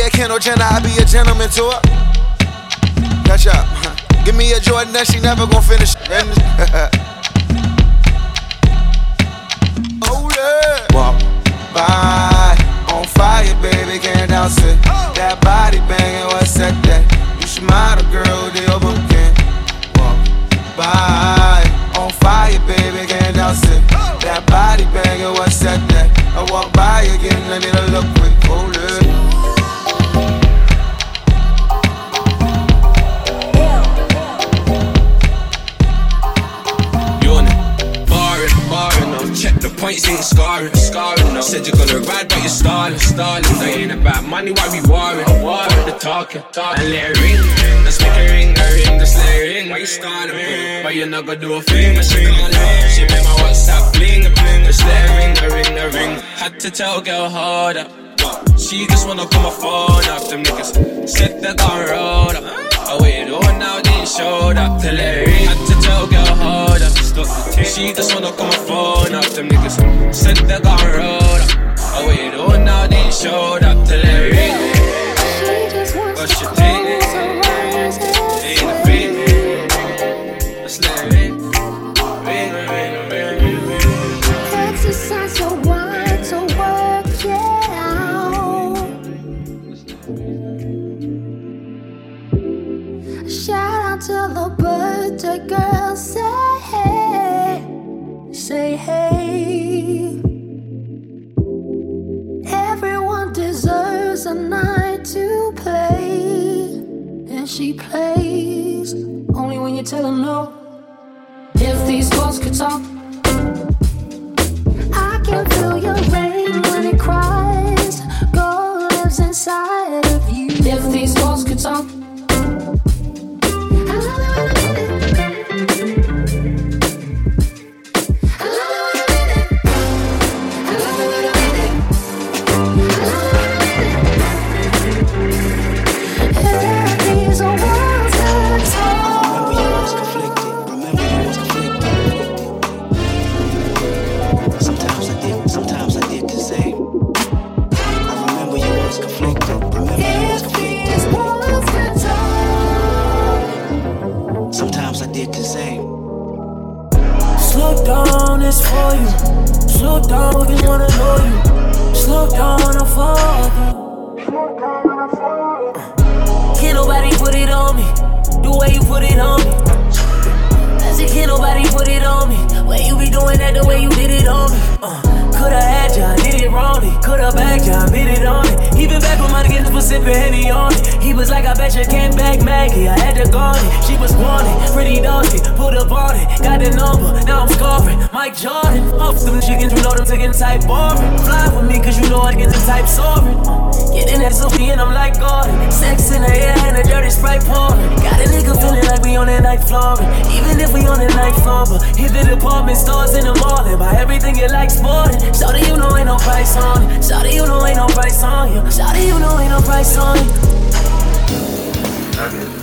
me a Kendall Jenner, I be a gentleman to her. Catch up. Give me a Jordan that she never gon' finish. Oh, Hold up. Walk by on fire, baby, can't dance it. That body banging, what's that? That you should model, girl, the overcan. Walk by on fire, baby, can't dance it. That body banging, what's that? That I walk by again, points, ain't scarring, scarring, no. Said you're gonna ride, but you're stalling, stalling. No, ain't about money, why we warring, warring? The talking, talking. Let it ring, let's make it ring, a ring, just let it ring. Why you stalling, But you're not gonna do a thing, but she calling. She made my WhatsApp bling, bling. Just let it ring, a ring, ring. Had to tell girl, up. She just wanna call my phone up, them niggas said they gon' roll up. I waited all now, ain't showed up till it ring. Had to tell girl, up. Tape. She just wanna come my phone up, them niggas said they gon' roll up. I waited all now, they showed up till it ring. What's your thing? Was sipping Henny on it. He was like, I bet you can't bag Maggie. I had to guard it. She was wanted, pretty dusty. Put up on it, got the number. Now I'm scoring. Mike Jordan, off them chickens, you know them taking type boring. Fly with me, cause you know I get the type soaring. Get in that Sophie and I'm like Gordon. Sex in the air and a dirty sprite pouring. Got a nigga feeling like we on that night floor. Even if we on that night floor, but hit the department stores in the mall and buy everything you like sporting. Shawty, you know ain't no price on it. Shawty, you know ain't no price on you. Shawty, you know ain't no price on you.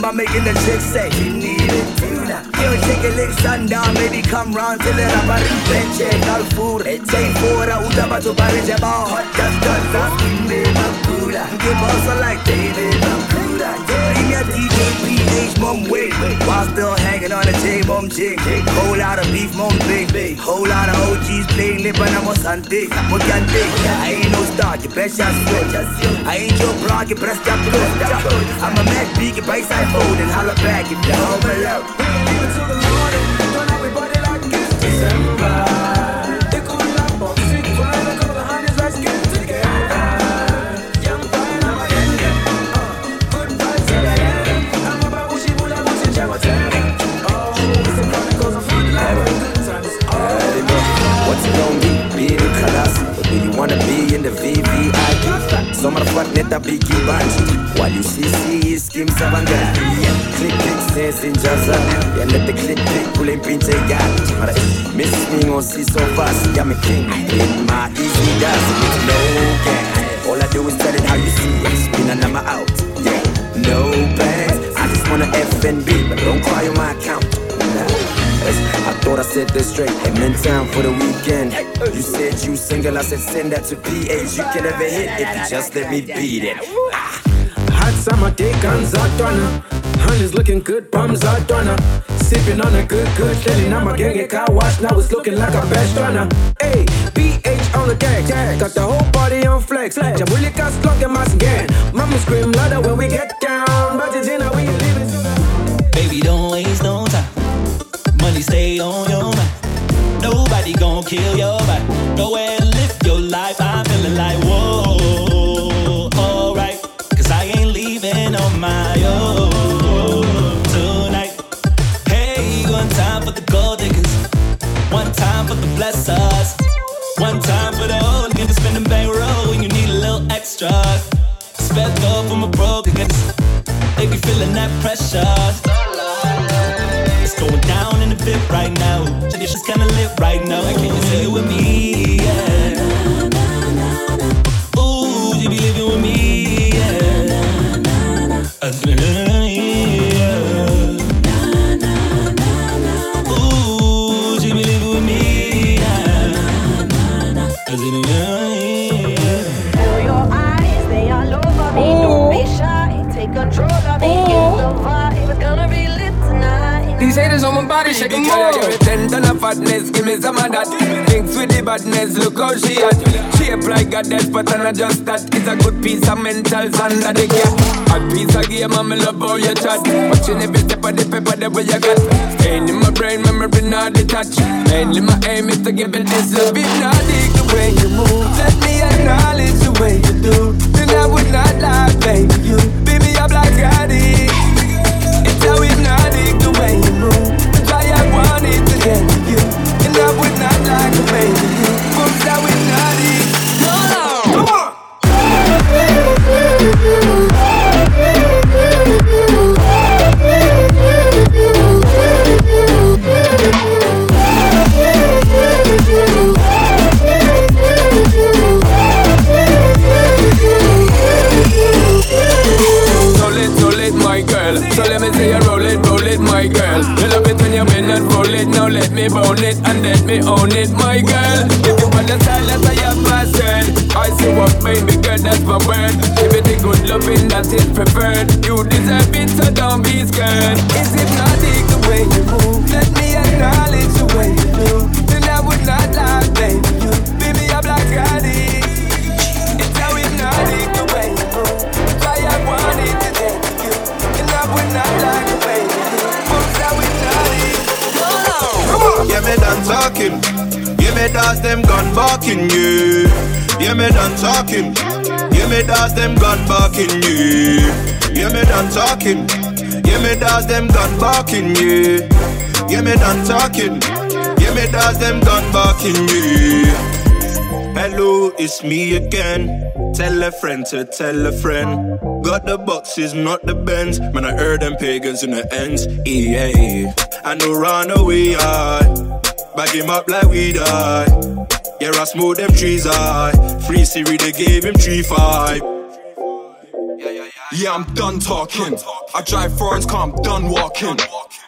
Number, making the chick say she need it. Yo, shake a lick, sundown, maybe come round till the rubber in bench, all food. Say for a utaba to Paris, about hot dust, dust, dust, in Makura. Give us like David, Makura. Give me a DJ, Mom, wait, while still hanging on the J, mom, chick. Whole lot of beef, mom, big, whole lot of OGs playing lip and I'm a Sunday. What can I ain't no star, you bet you I ain't your blog, you that close. I'm a mad big, price I fold and holla back if you hold me low. Give it to the Lord Sommerfahrt netter Biggie Bunch While you see see schemes abandon Click click sense in jazza. Yeah let the click click pull in pinch I got Mara miss me on see so fast. Yeah me king. In my easy dance. No gang All I do is tell it how you see. It Spin and I'm out. Yeah no bangs I just wanna FNB But don't cry on my account I thought I said this straight. Hey, men time for the weekend. You said you single, I said send that to PH. You can never hit if you just let me beat it. Hot summer day guns out donna. Honey's looking good, bums out donna. Sipping on a good, good Shelly. Now my gang get car wash, now it's looking like a best runner. Hey, PH on the deck, got the whole party on flex. Jabuli got slug in my skin. Mama scream louder when we get down. Budget in, we living. Baby, don't waste no time stay on your mind. Nobody gon' kill your vibe. Go and live your life. I'm feeling like, whoa, lit These haters on my body, shake them all. Give me ten ton of fatness, give me some of that. Thinks with the badness, look how she at. Shape like a death, but I'm not just that. It's a good piece of mental under the gap. A piece of game, I'm love how you chat. Watching every step of the paper, the way you got. Staying in my brain, memory not detached. Mainly my aim is to give it this a bit not dig the way you move. Let me acknowledge the way you do. Then I would not lie, baby. You beat me up like I did. Wanted you. And I would not like a baby Yeah, me. Yeah, me dance them talking. Yeah, me dance them gun barking, yeah. Yeah, me done talking. Yeah, me dance them gun barking, yeah. Yeah, me done talking. Yeah, me dance them gun barking, yeah. Hello, it's me again. Tell a friend to tell a friend. Got the boxes, not the bends. Man, I heard them pagans in the ends. Yeah, I know run away, I bag him up like we die. Yeah, I smooth them trees, I free Siri, they gave him three five. Yeah, I'm done talking. I drive foreigns, car, I'm done walking.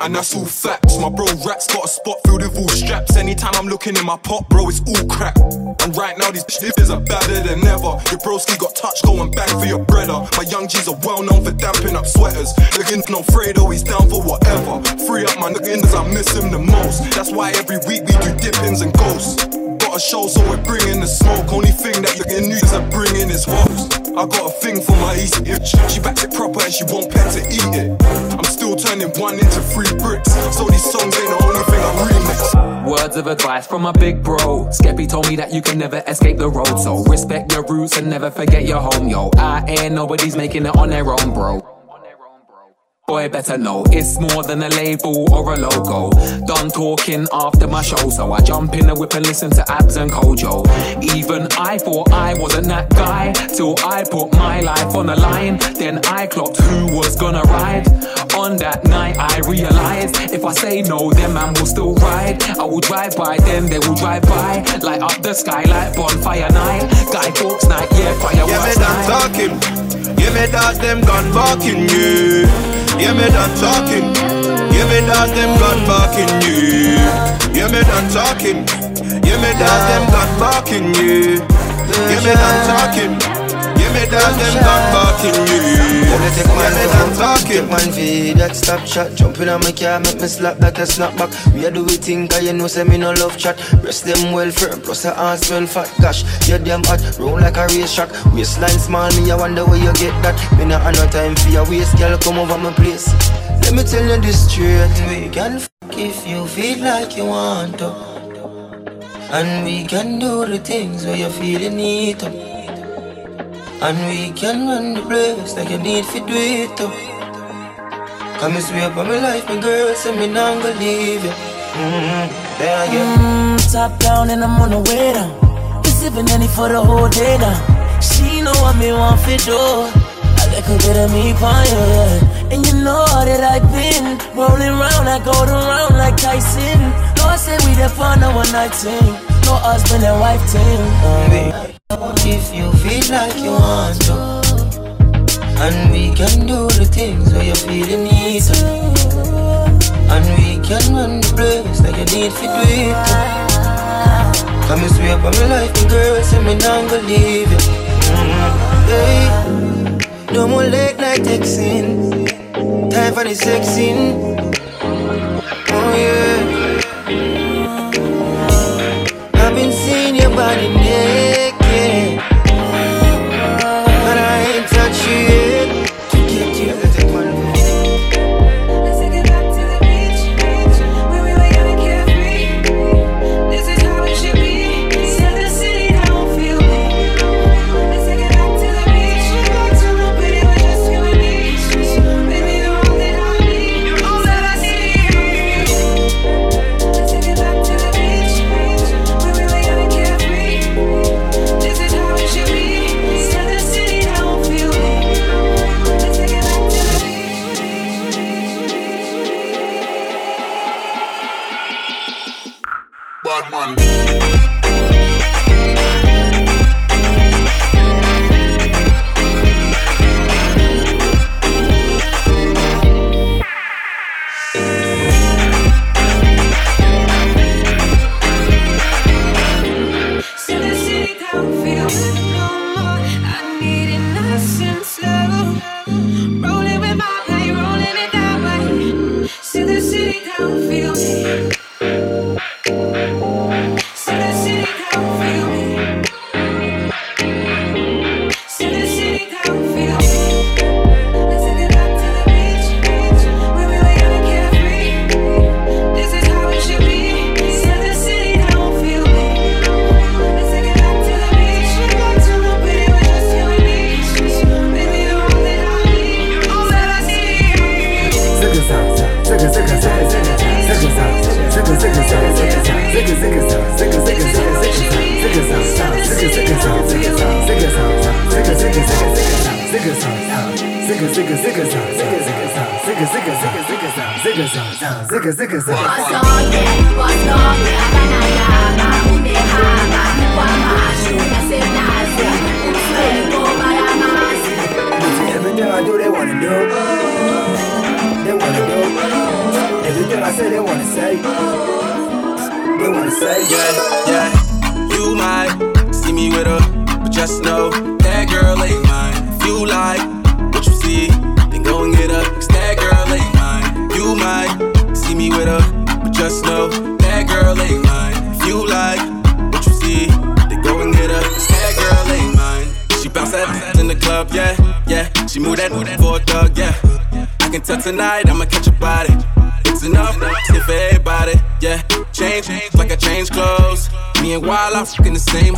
And that's all facts. My bro rats got a spot filled with all straps. Anytime I'm looking in my pot, bro, it's all crap. And right now, these niggas are badder than ever. Your broski got touch, go and bang for your brother. My young G's are well known for damping up sweaters. Looking no Fredo, he's down for whatever. Free up my niggas, I miss him the most. That's why every week we do dippings and ghosts. Got a show, so we're bringing the smoke. Only thing that the news are bringing is woes. I got a thing for my easy itch. She backs it proper and she won't pet to eat it. I'm still turning one into three bricks. So these songs ain't the only thing I remix. Words of advice from a big bro. Skeppy told me that you can never escape the road. So respect your roots and never forget your home, yo. I ain't nobody's making it on their own, bro. Boy, better know it's more than a label or a logo. Done talking after my show, so I jump in the whip and listen to Abs and Kojo. Even I thought I wasn't that guy till I put my life on the line. Then I clocked who was gonna ride. On that night, I realized if I say no, then man will still ride. I will drive by, then they will drive by. Light up the sky like bonfire night. Guy Fawkes night, yeah, fireworks Yeah, me done talking. Yeah, me dog them gun barking, yeah. Yeah, me done talking. Yeah, me dog them gun barking, yeah. Yeah, me done talking. Yeah, me dog them gun barking, yeah. Yeah, me done talking. Me them barking, yeah. Yeah, me. Take my Yeah, talking. Take man feed that stop shot Jump in on my car, make me slap that a snap back We a do we think, cause you know say me no love chat. Breast them well firm, plus the ass smell fat Gosh, you damn hot, roll like a race track. Waistline small, me I wonder where you get that. Me not have no time for your waist, girl, come over my place. Let me tell you this straight We can fuck if you feel like you want to. And we can do the things where you feel you need to And we can run the place like you need to do it Come and swear up my life, my girl, say me not gonna leave you mm-hmm. There I get Mm, top down and I'm on the way down. We sipping any for the whole day now. She know what me want for do. A little bit of me yeah. And you know that I've been rolling round, I go around like Tyson. No, I say we the fun a one night thing. Husband and wife thing. If you feel like you want to And we can do the things where you feel you need And we can run the place like you need to do it. Come and swear up my life, my girl, say me not gonna leave you mm-hmm. hey. No more late night texting Time for the sexing Oh yeah seeing your body Zigga zigga zigga zigga zigga zigga zigga zigga zigga zigga zigga zigga zigga zigga Wasonge, wasonge, akanayama, they wanna do They wanna do Everything I say, they wanna say They wanna say, yeah, yeah You might see me with her, but just know That girl ain't mine, if you like Cause that girl ain't mine. You might see me with her, but just know that girl ain't mine. If you like what you see, then go and get her. That girl ain't mine. She bounce that in the club, yeah, yeah. She move that for a thug, yeah. I can tell tonight I'ma catch a body. It's enough, sit for everybody, yeah. Change, like I change clothes. Me and Wild, I'm fucking the same.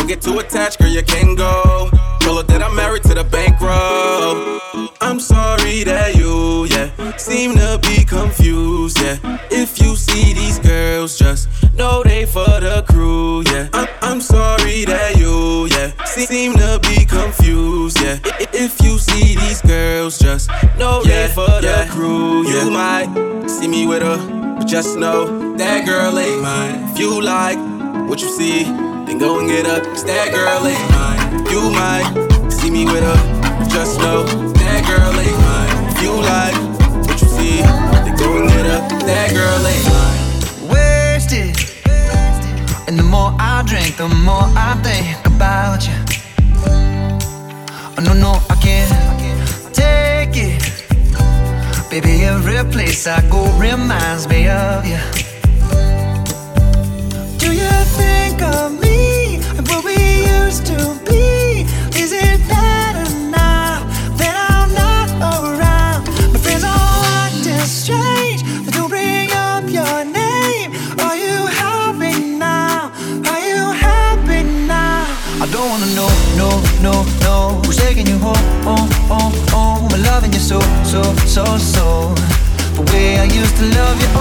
Don't get too attached, girl, you can go. Tell her that I'm married to the bankroll. I'm sorry that you, yeah, seem to be confused, yeah. If you see these girls, just know they for the crew, yeah. I'm, I'm sorry that you, yeah, seem to be confused, yeah. If you see these girls, just know yeah, for yeah. the crew, yeah. You might see me with her, but just know that girl ain't mine. If you like what you see, then go and get up, cause that girl ain't mine. You might see me with her, but just know that girl ain't mine. If you like place I go reminds me of you. Do you think of me and what we used to be? Is it better now that I'm not around? My friends all acting strange. They don't bring up your name. Are you happy now? Are you happy now? I don't wanna know, no, no, no. Who's taking you home, home, home, home? I'm loving you so, so, so, so. To love you.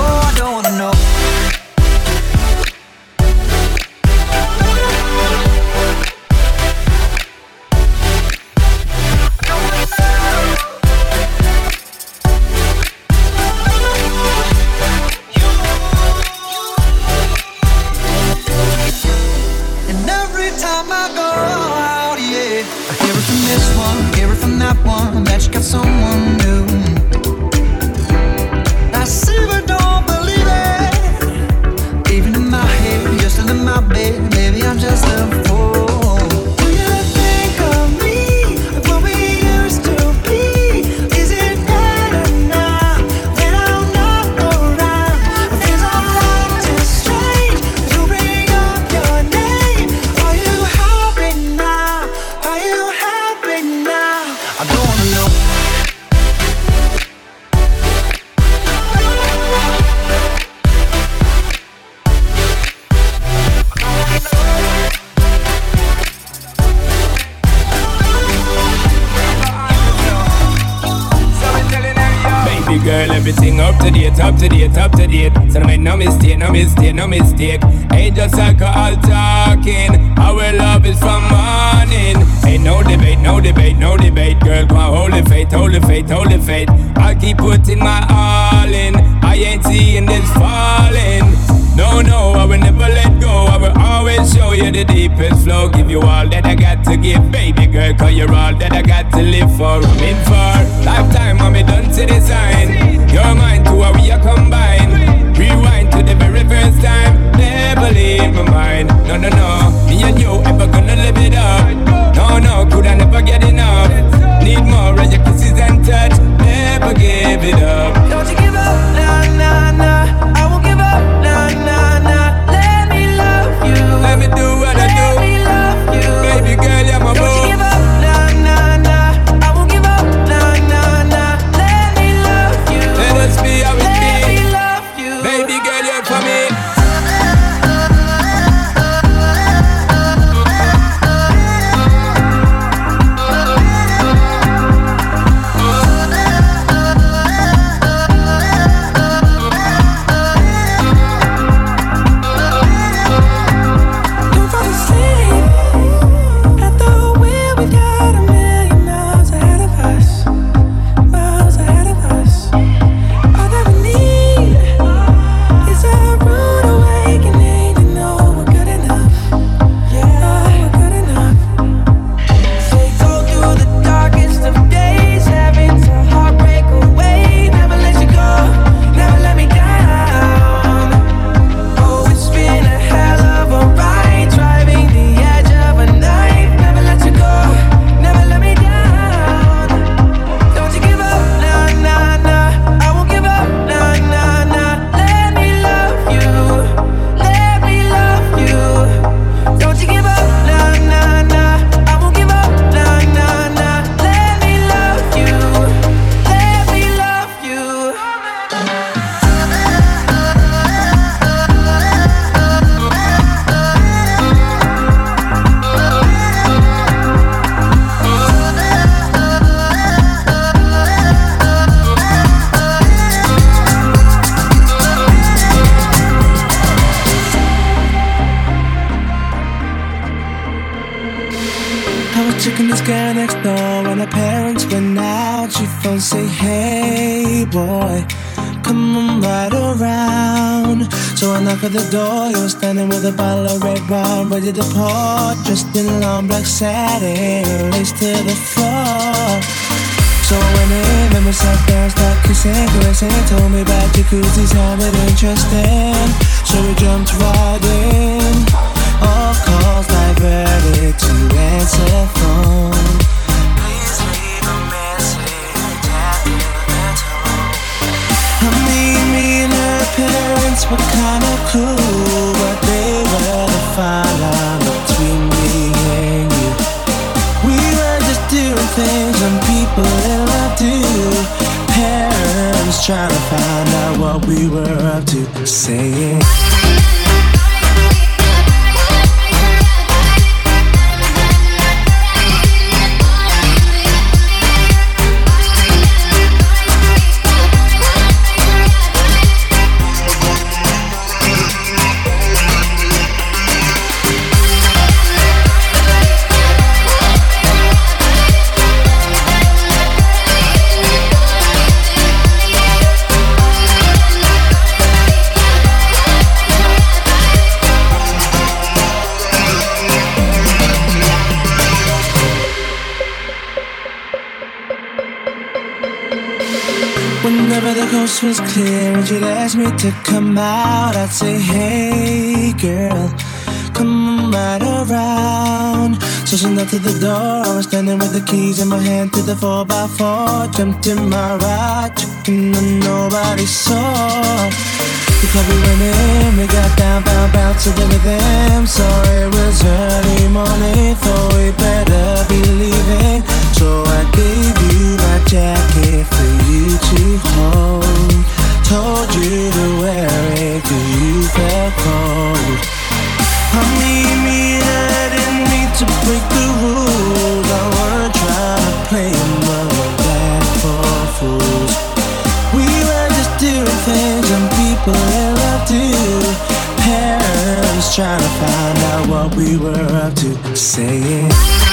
For. For when her parents went out. She phone say, Hey boy, come on right around. So I knock at the door, you're standing with a bottle of red wine ready to pour. Dressed in a long black satin, lace to the floor. So I went in and we sat down, start kissing, caressing. Told me about jacuzzi, sounded interesting. So we jumped right in. All calls diverted to answer phone. Trying to find out what we were up to, saying. Whenever the coast was clear and you'd ask me to come out, I'd say, Hey girl, come right around. So she knocked to the door, I was standing with the keys in my hand to the 4x4. Jumped in my ride, checking and nobody saw. The club we went in, we got down, bound, bound to the rhythm. So it was early morning, thought we better jacket for you to hold. Told you to wear it cause you felt cold. I mean, me, I didn't need to break the rules. I wanna try to play mother back for fools. We were just doing things and people that love to. Parents trying to find out what we were up to. Say it.